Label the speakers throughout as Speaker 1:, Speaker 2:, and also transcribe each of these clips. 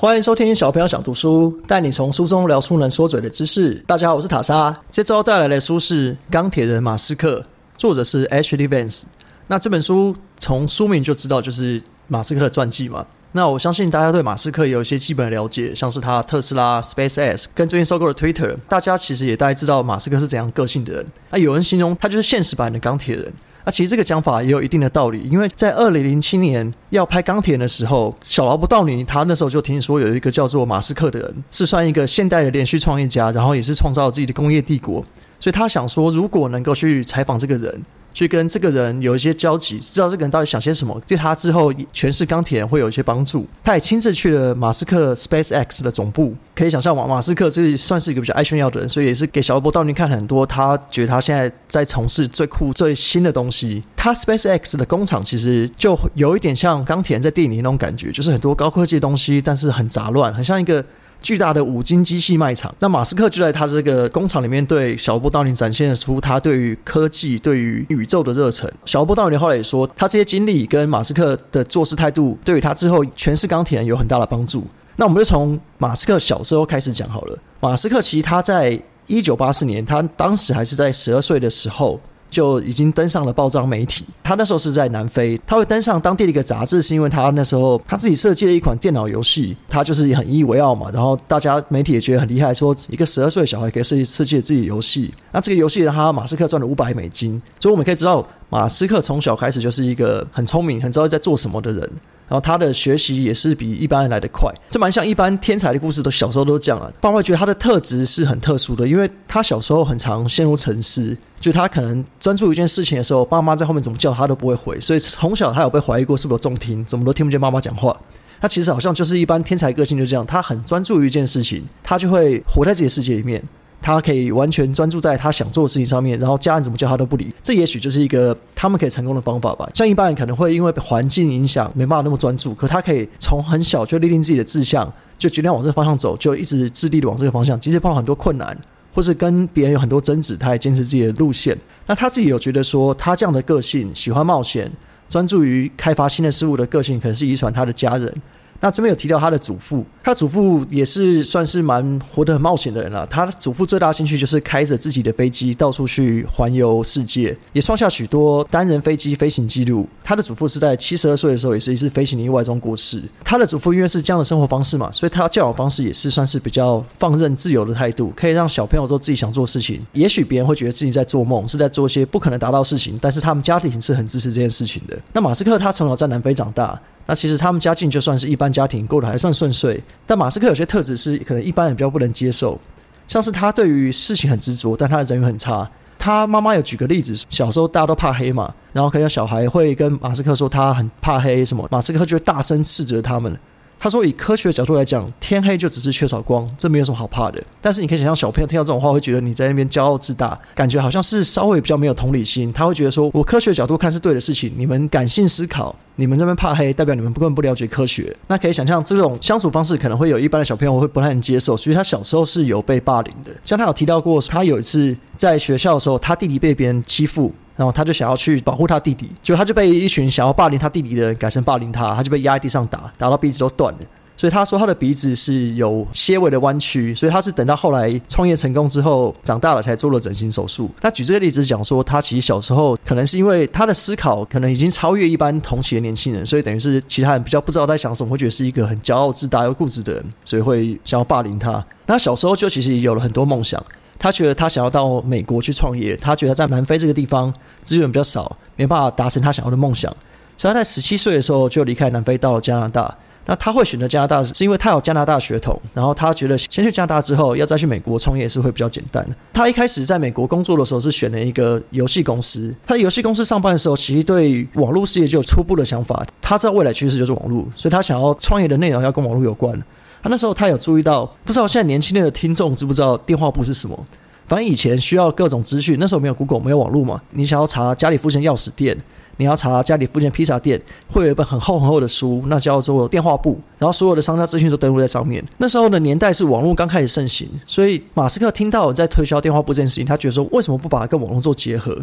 Speaker 1: 欢迎收听小朋友想读书，带你从书中聊出能说嘴的知识。大家好，我是塔莎。这周带来的书是《钢铁人马斯克》，作者是 Ashley Vance。那这本书从书名就知道就是马斯克的传记嘛。那我相信大家对马斯克也有一些基本的了解，像是他特斯拉、SpaceX 跟最近收购的 Twitter，大家其实也大概知道马斯克是怎样个性的人。那有人形容他就是现实版的钢铁人。那其实这个讲法也有一定的道理，因为在二零零七年要拍钢铁的时候，小劳勃道尼他那时候就听说有一个叫做马斯克的人，是算一个现代的连续创业家，然后也是创造自己的工业帝国，所以他想说，如果能够去采访这个人。去跟这个人有一些交集，知道这个人到底想些什么，对他之后诠释钢铁人会有一些帮助。他也亲自去了马斯克 Space X 的总部，可以想象马马斯克这算是一个比较爱炫耀的人，所以也是给小波道尼看很多他觉得他现在在从事最酷最新的东西。他 Space X 的工厂其实就有一点像钢铁人在电影里那种感觉，就是很多高科技的东西，但是很杂乱，很像一个。巨大的五金机器卖场，那马斯克就在他这个工厂里面，对小波道尼展现出他对于科技、对于宇宙的热忱。小波道尼后来也说，他这些经历跟马斯克的做事态度，对于他之后诠释钢铁人有很大的帮助。那我们就从马斯克小时候开始讲好了。马斯克其实他在一九八四年，他当时还是在十二岁的时候。就已经登上了报章媒体。他那时候是在南非，他会登上当地的一个杂志，是因为他那时候他自己设计了一款电脑游戏，他就是很引以为傲嘛。然后大家媒体也觉得很厉害，说一个十二岁的小孩可以设计设计自己游戏。那这个游戏他马斯克赚了五百美金，所以我们可以知道，马斯克从小开始就是一个很聪明、很知道在做什么的人。然后他的学习也是比一般人来的快，这蛮像一般天才的故事，都小时候都这样啊。爸妈觉得他的特质是很特殊的，因为他小时候很常陷入沉思，就他可能专注一件事情的时候，爸妈在后面怎么叫他都不会回，所以从小他有被怀疑过是不是有重听，怎么都听不见妈妈讲话。他其实好像就是一般天才个性就这样，他很专注于一件事情，他就会活在自己的世界里面。他可以完全专注在他想做的事情上面，然后家人怎么叫他都不理。这也许就是一个他们可以成功的方法吧。像一般人可能会因为环境影响没办法那么专注，可他可以从很小就立定自己的志向，就决定往这个方向走，就一直致力的往这个方向。即使碰到很多困难，或是跟别人有很多争执，他也坚持自己的路线。那他自己有觉得说，他这样的个性，喜欢冒险，专注于开发新的事物的个性，可能是遗传他的家人。那这边有提到他的祖父，他祖父也是算是蛮活得很冒险的人了。他的祖父最大兴趣就是开着自己的飞机到处去环游世界，也创下许多单人飞机飞行记录。他的祖父是在七十二岁的时候，也是一次飞行的意外中过世。他的祖父因为是这样的生活方式嘛，所以他教养方式也是算是比较放任自由的态度，可以让小朋友做自己想做的事情。也许别人会觉得自己在做梦，是在做一些不可能达到事情，但是他们家庭是很支持这件事情的。那马斯克他从小在南非长大。那其实他们家境就算是一般家庭，过得还算顺遂。但马斯克有些特质是可能一般人比较不能接受，像是他对于事情很执着，但他的人缘很差。他妈妈有举个例子，小时候大家都怕黑嘛，然后可能小孩会跟马斯克说他很怕黑什么，马斯克就会大声斥责他们。他说：“以科学的角度来讲，天黑就只是缺少光，这没有什么好怕的。但是你可以想象，小朋友听到这种话，会觉得你在那边骄傲自大，感觉好像是稍微比较没有同理心。他会觉得说，我科学角度看是对的事情，你们感性思考，你们这边怕黑，代表你们根本不了解科学。那可以想象，这种相处方式可能会有一般的小朋友会不太能接受。所以他小时候是有被霸凌的。像他有提到过，他有一次在学校的时候，他弟弟被别人欺负。”然后他就想要去保护他弟弟，就他就被一群想要霸凌他弟弟的人改成霸凌他，他就被压在地上打，打到鼻子都断了。所以他说他的鼻子是有些微的弯曲，所以他是等到后来创业成功之后，长大了才做了整形手术。他举这个例子讲说，他其实小时候可能是因为他的思考可能已经超越一般同期的年轻人，所以等于是其他人比较不知道在想什么，会觉得是一个很骄傲自大又固执的人，所以会想要霸凌他。那小时候就其实有了很多梦想。他觉得他想要到美国去创业，他觉得在南非这个地方资源比较少，没办法达成他想要的梦想，所以他在十七岁的时候就离开南非到了加拿大。那他会选择加拿大，是因为他有加拿大血统，然后他觉得先去加拿大之后，要再去美国创业是会比较简单。他一开始在美国工作的时候是选了一个游戏公司，他在游戏公司上班的时候，其实对网络事业就有初步的想法，他知道未来趋势就是网络，所以他想要创业的内容要跟网络有关。他那时候他有注意到，不知道现在年轻的听众知不知道电话簿是什么？反正以前需要各种资讯，那时候没有 Google，没有网络嘛。你想要查家里附近钥匙店，你要查家里附近披萨店，会有一本很厚很厚的书，那叫做电话簿。然后所有的商家资讯都登录在上面。那时候的年代是网络刚开始盛行，所以马斯克听到在推销电话簿这件事情，他觉得说为什么不把它跟网络做结合？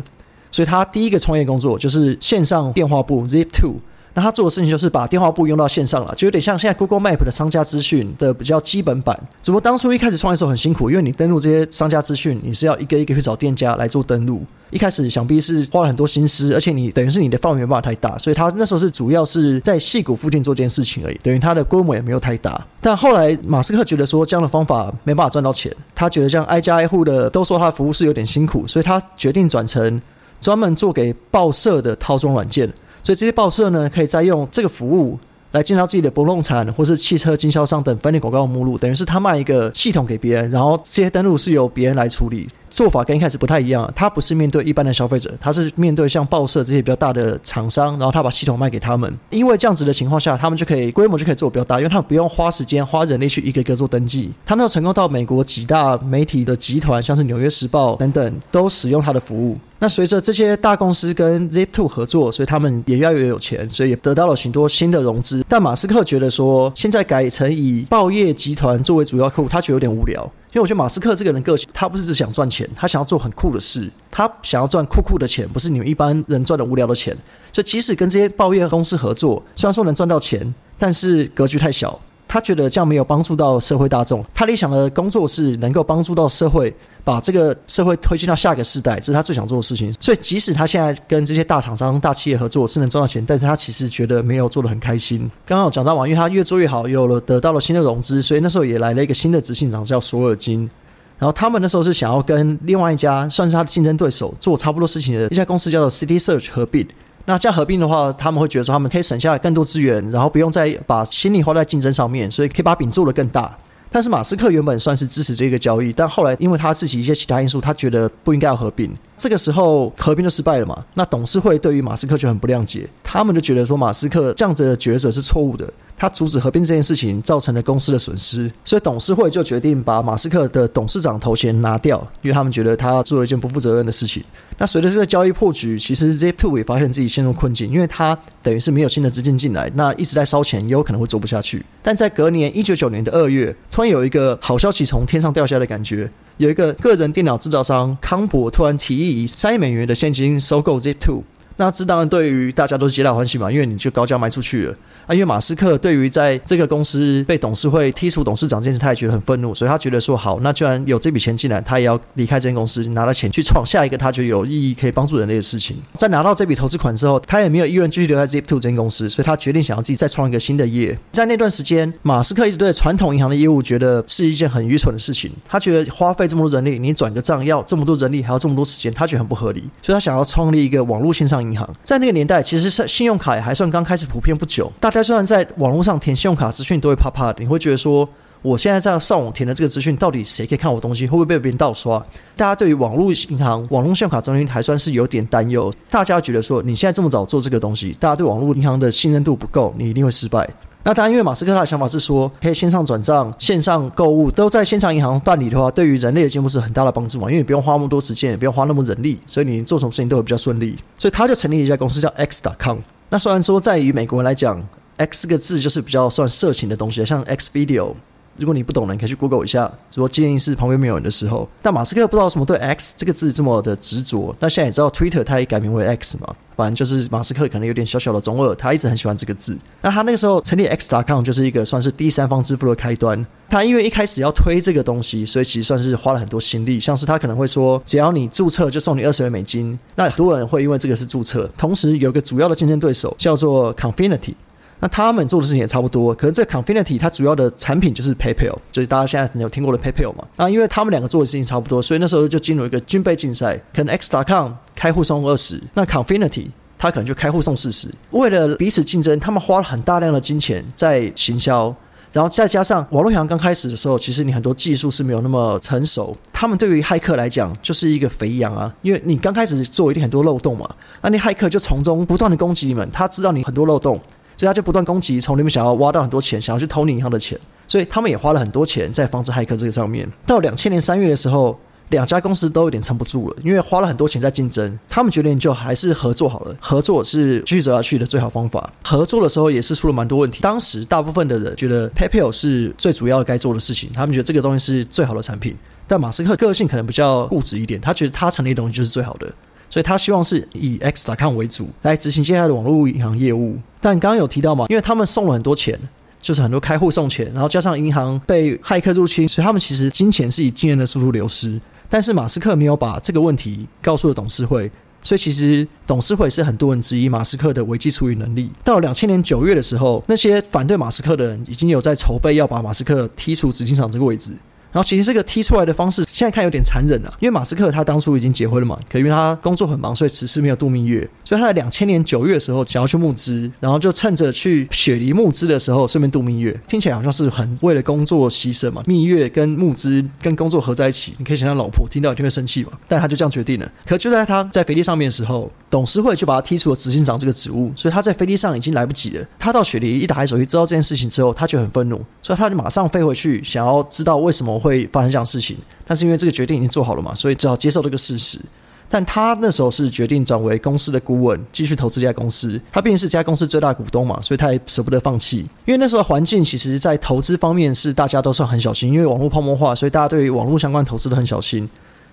Speaker 1: 所以他第一个创业工作就是线上电话簿 Zip Two。那他做的事情就是把电话簿用到线上了，就有点像现在 Google Map 的商家资讯的比较基本版。只不过当初一开始创业时候很辛苦，因为你登录这些商家资讯，你是要一个一个去找店家来做登录。一开始想必是花了很多心思，而且你等于是你的范围没办法太大，所以他那时候是主要是在戏谷附近做这件事情而已，等于他的规模也没有太大。但后来马斯克觉得说这样的方法没办法赚到钱，他觉得这样挨家挨户的都说他的服务是有点辛苦，所以他决定转成专门做给报社的套装软件。所以这些报社呢，可以再用这个服务来介绍自己的不动产或是汽车经销商等分类广告目录，等于是他卖一个系统给别人，然后这些登录是由别人来处理。做法跟一开始不太一样，他不是面对一般的消费者，他是面对像报社这些比较大的厂商，然后他把系统卖给他们。因为这样子的情况下，他们就可以规模就可以做比较大，因为他们不用花时间花人力去一个一个做登记。他那时候成功到美国几大媒体的集团，像是纽约时报等等，都使用他的服务。那随着这些大公司跟 Zip2 合作，所以他们也越来越有钱，所以也得到了许多新的融资。但马斯克觉得说，现在改成以报业集团作为主要客户，他觉得有点无聊。因为我觉得马斯克这个人个性，他不是只想赚钱，他想要做很酷的事，他想要赚酷酷的钱，不是你们一般人赚的无聊的钱。就即使跟这些报业公司合作，虽然说能赚到钱，但是格局太小。他觉得这样没有帮助到社会大众。他理想的工作是能够帮助到社会，把这个社会推进到下一个世代，这是他最想做的事情。所以，即使他现在跟这些大厂商、大企业合作是能赚到钱，但是他其实觉得没有做的很开心。刚刚有讲到嘛，因为他越做越好，有了得到了新的融资，所以那时候也来了一个新的执行长叫索尔金。然后他们那时候是想要跟另外一家算是他的竞争对手做差不多事情的一家公司叫做 City Search 合并。那这样合并的话，他们会觉得说他们可以省下来更多资源，然后不用再把心力花在竞争上面，所以可以把饼做得更大。但是马斯克原本算是支持这个交易，但后来因为他自己一些其他因素，他觉得不应该要合并。这个时候合并就失败了嘛？那董事会对于马斯克就很不谅解，他们就觉得说马斯克这样子的抉择是错误的。他阻止合并这件事情，造成了公司的损失，所以董事会就决定把马斯克的董事长头衔拿掉，因为他们觉得他做了一件不负责任的事情。那随着这个交易破局，其实 Zip2 也发现自己陷入困境，因为他等于是没有新的资金进来，那一直在烧钱，也有可能会做不下去。但在隔年一九九年的二月，突然有一个好消息从天上掉下来的感觉，有一个个人电脑制造商康博突然提议以三亿美元的现金收购 Zip2。那这当然对于大家都是皆大欢喜嘛，因为你就高价卖出去了啊。因为马斯克对于在这个公司被董事会剔除董事长这件事，他也觉得很愤怒，所以他觉得说好，那既然有这笔钱进来，他也要离开这间公司，拿了钱去创下一个他觉得有意义、可以帮助人类的事情。在拿到这笔投资款之后，他也没有意愿继续留在 Zip2 这间公司，所以他决定想要自己再创一个新的业。在那段时间，马斯克一直对传统银行的业务觉得是一件很愚蠢的事情，他觉得花费这么多人力，你转个账要这么多人力，还要这么多时间，他觉得很不合理，所以他想要创立一个网络线上银行。在那个年。代其实是信用卡也还算刚开始普遍不久，大家虽然在网络上填信用卡资讯都会怕怕的，你会觉得说，我现在在上网填的这个资讯，到底谁可以看我东西，会不会被别人盗刷？大家对于网络银行、网络信用卡中心还算是有点担忧，大家觉得说，你现在这么早做这个东西，大家对网络银行的信任度不够，你一定会失败。那当然，因为马斯克他的想法是说，可以线上转账、线上购物都在线上银行办理的话，对于人类的进步是很大的帮助嘛。因为你不用花那么多时间，也不用花那么人力，所以你做什么事情都会比较顺利。所以他就成立一家公司叫 X.com。那虽然说在于美国人来讲，X 这个字就是比较算色情的东西，像 X Video。如果你不懂的，你可以去 Google 一下。如果建议是旁边没有人的时候，但马斯克不知道什么对 X 这个字这么的执着。那现在也知道 Twitter 他也改名为 X 嘛，反正就是马斯克可能有点小小的中二，他一直很喜欢这个字。那他那个时候成立 X.com 就是一个算是第三方支付的开端。他因为一开始要推这个东西，所以其实算是花了很多心力。像是他可能会说，只要你注册就送你二十元美金。那很多人会因为这个是注册。同时有个主要的竞争对手叫做 Confinity。那他们做的事情也差不多，可是这个 Confinity 它主要的产品就是 PayPal，就是大家现在有听过的 PayPal 嘛。那因为他们两个做的事情差不多，所以那时候就进入一个军备竞赛。可能 X.com 开户送二十，那 Confinity 它可能就开户送四十。为了彼此竞争，他们花了很大量的金钱在行销，然后再加上网络银行刚开始的时候，其实你很多技术是没有那么成熟。他们对于骇客来讲就是一个肥羊啊，因为你刚开始做一定很多漏洞嘛，那你骇客就从中不断的攻击你们，他知道你很多漏洞。所以他就不断攻击，从里面想要挖到很多钱，想要去偷你银行的钱。所以他们也花了很多钱在防止骇客这个上面。到两千年三月的时候，两家公司都有点撑不住了，因为花了很多钱在竞争。他们决定就还是合作好了，合作是继续走下去的最好方法。合作的时候也是出了蛮多问题。当时大部分的人觉得 PayPal 是最主要该做的事情，他们觉得这个东西是最好的产品。但马斯克个性可能比较固执一点，他觉得他成立的东西就是最好的。所以他希望是以 X.com 为主来执行接下来的网络银行业务。但刚刚有提到嘛，因为他们送了很多钱，就是很多开户送钱，然后加上银行被骇客入侵，所以他们其实金钱是以惊人的速度流失。但是马斯克没有把这个问题告诉了董事会，所以其实董事会是很多人质疑马斯克的危机处理能力。到两千年九月的时候，那些反对马斯克的人已经有在筹备要把马斯克踢出执行长这个位置。然后其实这个踢出来的方式，现在看有点残忍了。因为马斯克他当初已经结婚了嘛，可因为他工作很忙，所以迟迟没有度蜜月。所以他在两千年九月的时候想要去募资，然后就趁着去雪梨募资的时候顺便度蜜月。听起来好像是很为了工作牺牲嘛，蜜月跟募资跟工作合在一起，你可以想象老婆听到一定会生气嘛。但他就这样决定了。可就在他在飞机上面的时候，董事会就把他踢出了执行长这个职务，所以他在飞机上已经来不及了。他到雪梨一打开手机知道这件事情之后，他就很愤怒，所以他就马上飞回去，想要知道为什么会发生这样事情。但是因为这个决定已经做好了嘛，所以只好接受这个事实。但他那时候是决定转为公司的顾问，继续投资这家公司。他毕竟是这家公司最大股东嘛，所以他也舍不得放弃。因为那时候环境其实，在投资方面是大家都算很小心，因为网络泡沫化，所以大家对于网络相关投资都很小心。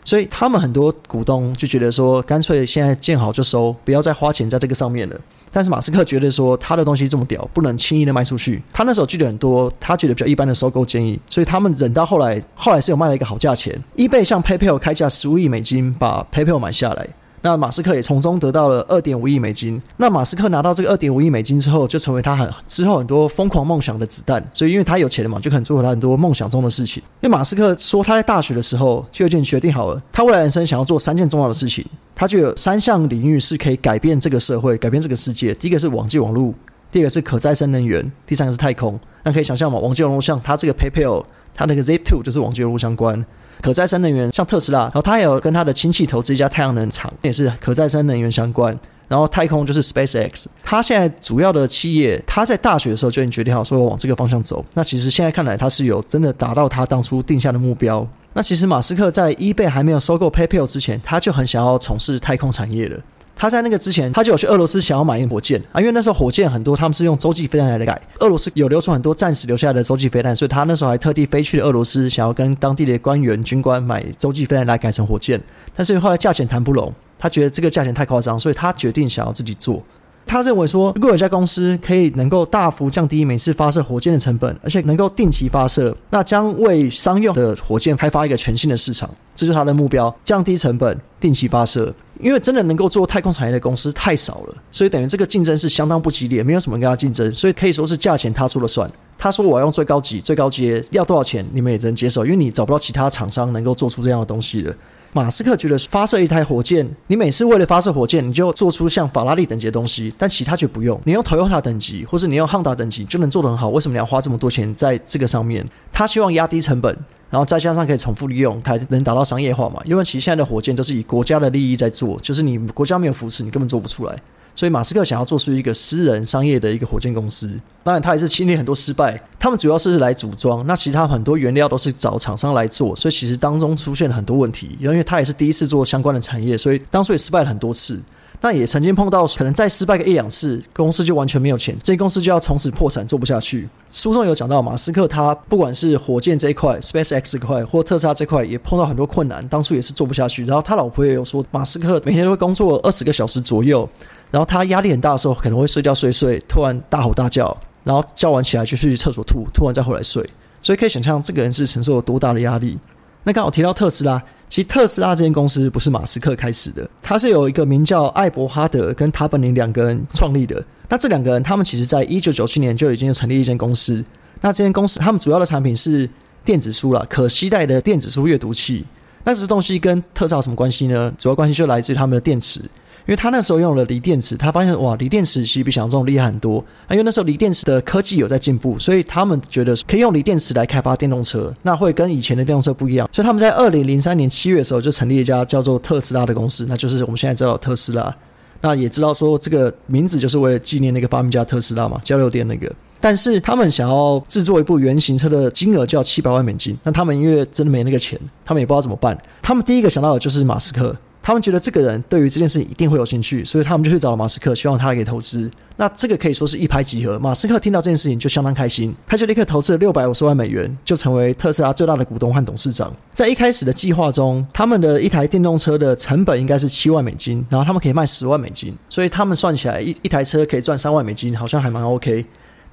Speaker 1: 所以他们很多股东就觉得说，干脆现在见好就收，不要再花钱在这个上面了。但是马斯克觉得说，他的东西这么屌，不能轻易的卖出去。他那时候拒绝很多他觉得比较一般的收购建议，所以他们忍到后来，后来是有卖了一个好价钱。eBay 向 PayPal 开价十五亿美金，把 PayPal 买下来。那马斯克也从中得到了二点五亿美金。那马斯克拿到这个二点五亿美金之后，就成为他很之后很多疯狂梦想的子弹。所以因为他有钱了嘛，就可能做他很多梦想中的事情。因为马斯克说他在大学的时候就已经决定好了，他未来人生想要做三件重要的事情。它就有三项领域是可以改变这个社会、改变这个世界。第一个是网际网络，第二个是可再生能源，第三个是太空。那可以想象嘛，网际网络像它这个 PayPal，它那个 Zip2 就是网际网络相关。可再生能源像特斯拉，然后它也有跟它的亲戚投资一家太阳能厂，也是可再生能源相关。然后太空就是 SpaceX，他现在主要的企业，他在大学的时候就已经决定好说要往这个方向走。那其实现在看来，他是有真的达到他当初定下的目标。那其实马斯克在 eBay 还没有收购 PayPal 之前，他就很想要从事太空产业了。他在那个之前，他就有去俄罗斯想要买一火箭啊，因为那时候火箭很多，他们是用洲际飞弹来改。俄罗斯有流出很多暂时留下来的洲际飞弹，所以他那时候还特地飞去俄罗斯，想要跟当地的官员、军官买洲际飞弹来改成火箭。但是后来价钱谈不拢，他觉得这个价钱太夸张，所以他决定想要自己做。他认为说，如果有家公司可以能够大幅降低每次发射火箭的成本，而且能够定期发射，那将为商用的火箭开发一个全新的市场。这就是他的目标：降低成本，定期发射。因为真的能够做太空产业的公司太少了，所以等于这个竞争是相当不激烈，没有什么跟他竞争，所以可以说是价钱他说了算。他说我要用最高级、最高阶，要多少钱你们也只能接受，因为你找不到其他厂商能够做出这样的东西的。马斯克觉得发射一台火箭，你每次为了发射火箭，你就做出像法拉利等级的东西，但其他却不用。你用 Toyota 等级，或是你用 Honda 等级就能做得很好，为什么你要花这么多钱在这个上面？他希望压低成本，然后再加上可以重复利用，才能达到商业化嘛？因为其实现在的火箭都是以国家的利益在做，就是你国家没有扶持，你根本做不出来。所以马斯克想要做出一个私人商业的一个火箭公司，当然他也是经历很多失败。他们主要是来组装，那其他很多原料都是找厂商来做，所以其实当中出现了很多问题。因为他也是第一次做相关的产业，所以当初也失败了很多次。那也曾经碰到可能再失败个一两次，公司就完全没有钱，这公司就要从此破产，做不下去。书中有讲到，马斯克他不管是火箭这一块、SpaceX 这块或特斯拉这块，也碰到很多困难，当初也是做不下去。然后他老婆也有说，马斯克每天都会工作二十个小时左右。然后他压力很大的时候，可能会睡觉睡睡，突然大吼大叫，然后叫完起来就去厕所吐，吐完再回来睡。所以可以想象这个人是承受了多大的压力。那刚好提到特斯拉，其实特斯拉这间公司不是马斯克开始的，他是有一个名叫艾伯哈德跟塔本林两个人创立的。那这两个人他们其实在一九九七年就已经成立一间公司。那这间公司他们主要的产品是电子书了，可携带的电子书阅读器。那这东西跟特斯拉有什么关系呢？主要关系就来自于他们的电池。因为他那时候用了锂电池，他发现哇，锂电池其实比想象中厉害很多。因为那时候锂电池的科技有在进步，所以他们觉得可以用锂电池来开发电动车，那会跟以前的电动车不一样。所以他们在二零零三年七月的时候就成立一家叫做特斯拉的公司，那就是我们现在知道特斯拉。那也知道说这个名字就是为了纪念那个发明家特斯拉嘛，交流电那个。但是他们想要制作一部原型车的金额就要七百万美金，那他们因为真的没那个钱，他们也不知道怎么办。他们第一个想到的就是马斯克。他们觉得这个人对于这件事情一定会有兴趣，所以他们就去找了马斯克，希望他来给投资。那这个可以说是一拍即合。马斯克听到这件事情就相当开心，他就立刻投资了六百五十万美元，就成为特斯拉最大的股东和董事长。在一开始的计划中，他们的一台电动车的成本应该是七万美金，然后他们可以卖十万美金，所以他们算起来一一台车可以赚三万美金，好像还蛮 OK。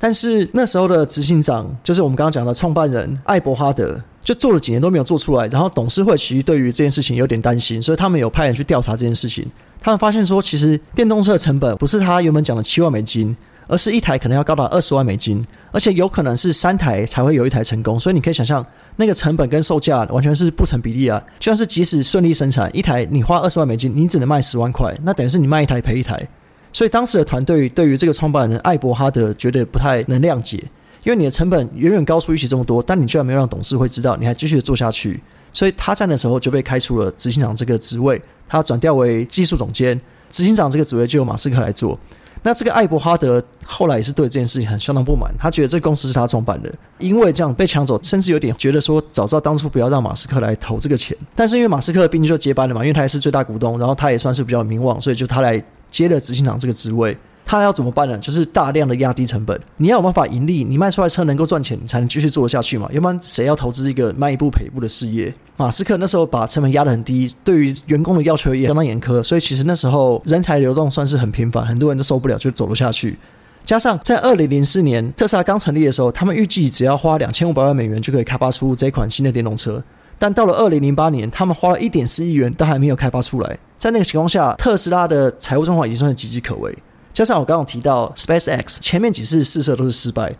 Speaker 1: 但是那时候的执行长就是我们刚刚讲的创办人艾伯哈德，就做了几年都没有做出来。然后董事会其实对于这件事情有点担心，所以他们有派人去调查这件事情。他们发现说，其实电动车的成本不是他原本讲的七万美金，而是一台可能要高达二十万美金，而且有可能是三台才会有一台成功。所以你可以想象，那个成本跟售价完全是不成比例啊！就算是即使顺利生产一台，你花二十万美金，你只能卖十万块，那等于是你卖一台赔一台。所以当时的团队对于这个创办人艾伯哈德觉得不太能谅解，因为你的成本远远高出预期这么多，但你居然没有让董事会知道，你还继续做下去，所以他在那时候就被开除了执行长这个职位，他转调为技术总监，执行长这个职位就由马斯克来做。那这个艾伯哈德后来也是对这件事情很相当不满，他觉得这个公司是他创办的，因为这样被抢走，甚至有点觉得说早知道当初不要让马斯克来投这个钱。但是因为马斯克毕竟就接班了嘛，因为他也是最大股东，然后他也算是比较名望，所以就他来接了执行长这个职位。他要怎么办呢？就是大量的压低成本。你要有办法盈利，你卖出来车能够赚钱，你才能继续做得下去嘛。要不然谁要投资一个卖一步赔一步的事业？马斯克那时候把成本压得很低，对于员工的要求也相当严苛，所以其实那时候人才流动算是很频繁，很多人都受不了就走了下去。加上在二零零四年特斯拉刚成立的时候，他们预计只要花两千五百万美元就可以开发出这款新的电动车，但到了二零零八年，他们花了一点四亿元都还没有开发出来。在那个情况下，特斯拉的财务状况已经算是岌岌可危。加上我刚刚提到 SpaceX 前面几次试射都是失败，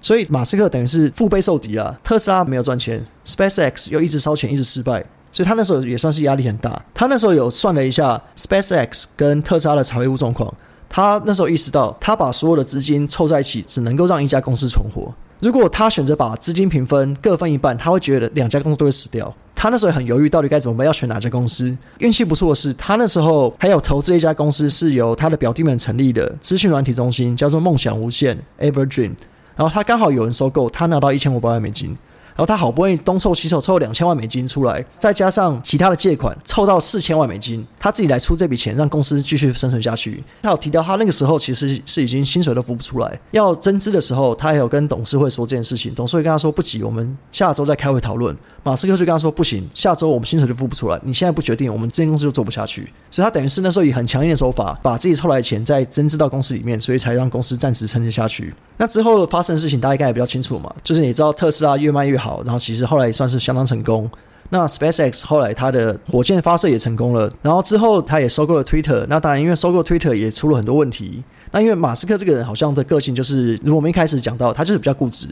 Speaker 1: 所以马斯克等于是腹背受敌啊。特斯拉没有赚钱，SpaceX 又一直烧钱，一直失败，所以他那时候也算是压力很大。他那时候有算了一下 SpaceX 跟特斯拉的财务状况，他那时候意识到，他把所有的资金凑在一起，只能够让一家公司存活。如果他选择把资金平分，各分一半，他会觉得两家公司都会死掉。他那时候很犹豫，到底该怎么办，要选哪家公司？运气不错的是，他那时候还有投资一家公司，是由他的表弟们成立的资讯软体中心，叫做梦想无限 （Everdream）。然后他刚好有人收购，他拿到一千五百万美金。然后他好不容易东凑西凑凑了两千万美金出来，再加上其他的借款，凑到四千万美金，他自己来出这笔钱，让公司继续生存下去。他有提到，他那个时候其实是已经薪水都付不出来，要增资的时候，他还有跟董事会说这件事情。董事会跟他说不急，我们下周再开会讨论。马斯克就跟他说不行，下周我们薪水就付不出来，你现在不决定，我们这间公司就做不下去。所以他等于是那时候以很强硬的手法，把自己凑来的钱再增资到公司里面，所以才让公司暂时撑得下去。那之后发生的事情，大家应该也比较清楚嘛，就是你知道特斯拉越卖越好，然后其实后来也算是相当成功。那 SpaceX 后来它的火箭发射也成功了，然后之后他也收购了 Twitter。那当然，因为收购 Twitter 也出了很多问题。那因为马斯克这个人好像的个性就是，如果我们一开始讲到，他就是比较固执，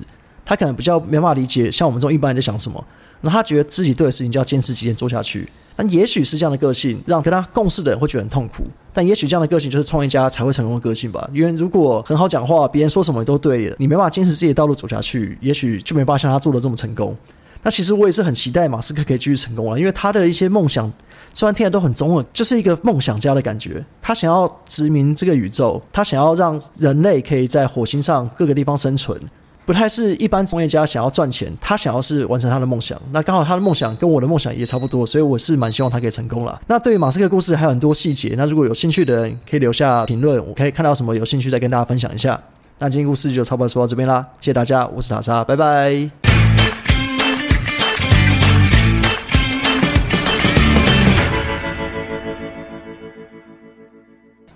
Speaker 1: 他可能比较没办法理解像我们这种一般人在想什么。那他觉得自己对的事情就要坚持己见做下去。那也许是这样的个性，让跟他共事的人会觉得很痛苦。但也许这样的个性就是创业家才会成功的个性吧。因为如果很好讲话，别人说什么都对，你没办法坚持自己的道路走下去，也许就没办法像他做的这么成功。那其实我也是很期待马斯克可以继续成功了，因为他的一些梦想虽然听起来都很中二，就是一个梦想家的感觉。他想要殖民这个宇宙，他想要让人类可以在火星上各个地方生存。不太是一般创业家想要赚钱，他想要是完成他的梦想。那刚好他的梦想跟我的梦想也差不多，所以我是蛮希望他可以成功了。那对于马斯克故事还有很多细节，那如果有兴趣的人可以留下评论，我可以看到什么有兴趣再跟大家分享一下。那今天故事就差不多说到这边啦，谢谢大家，我是塔莎，拜拜。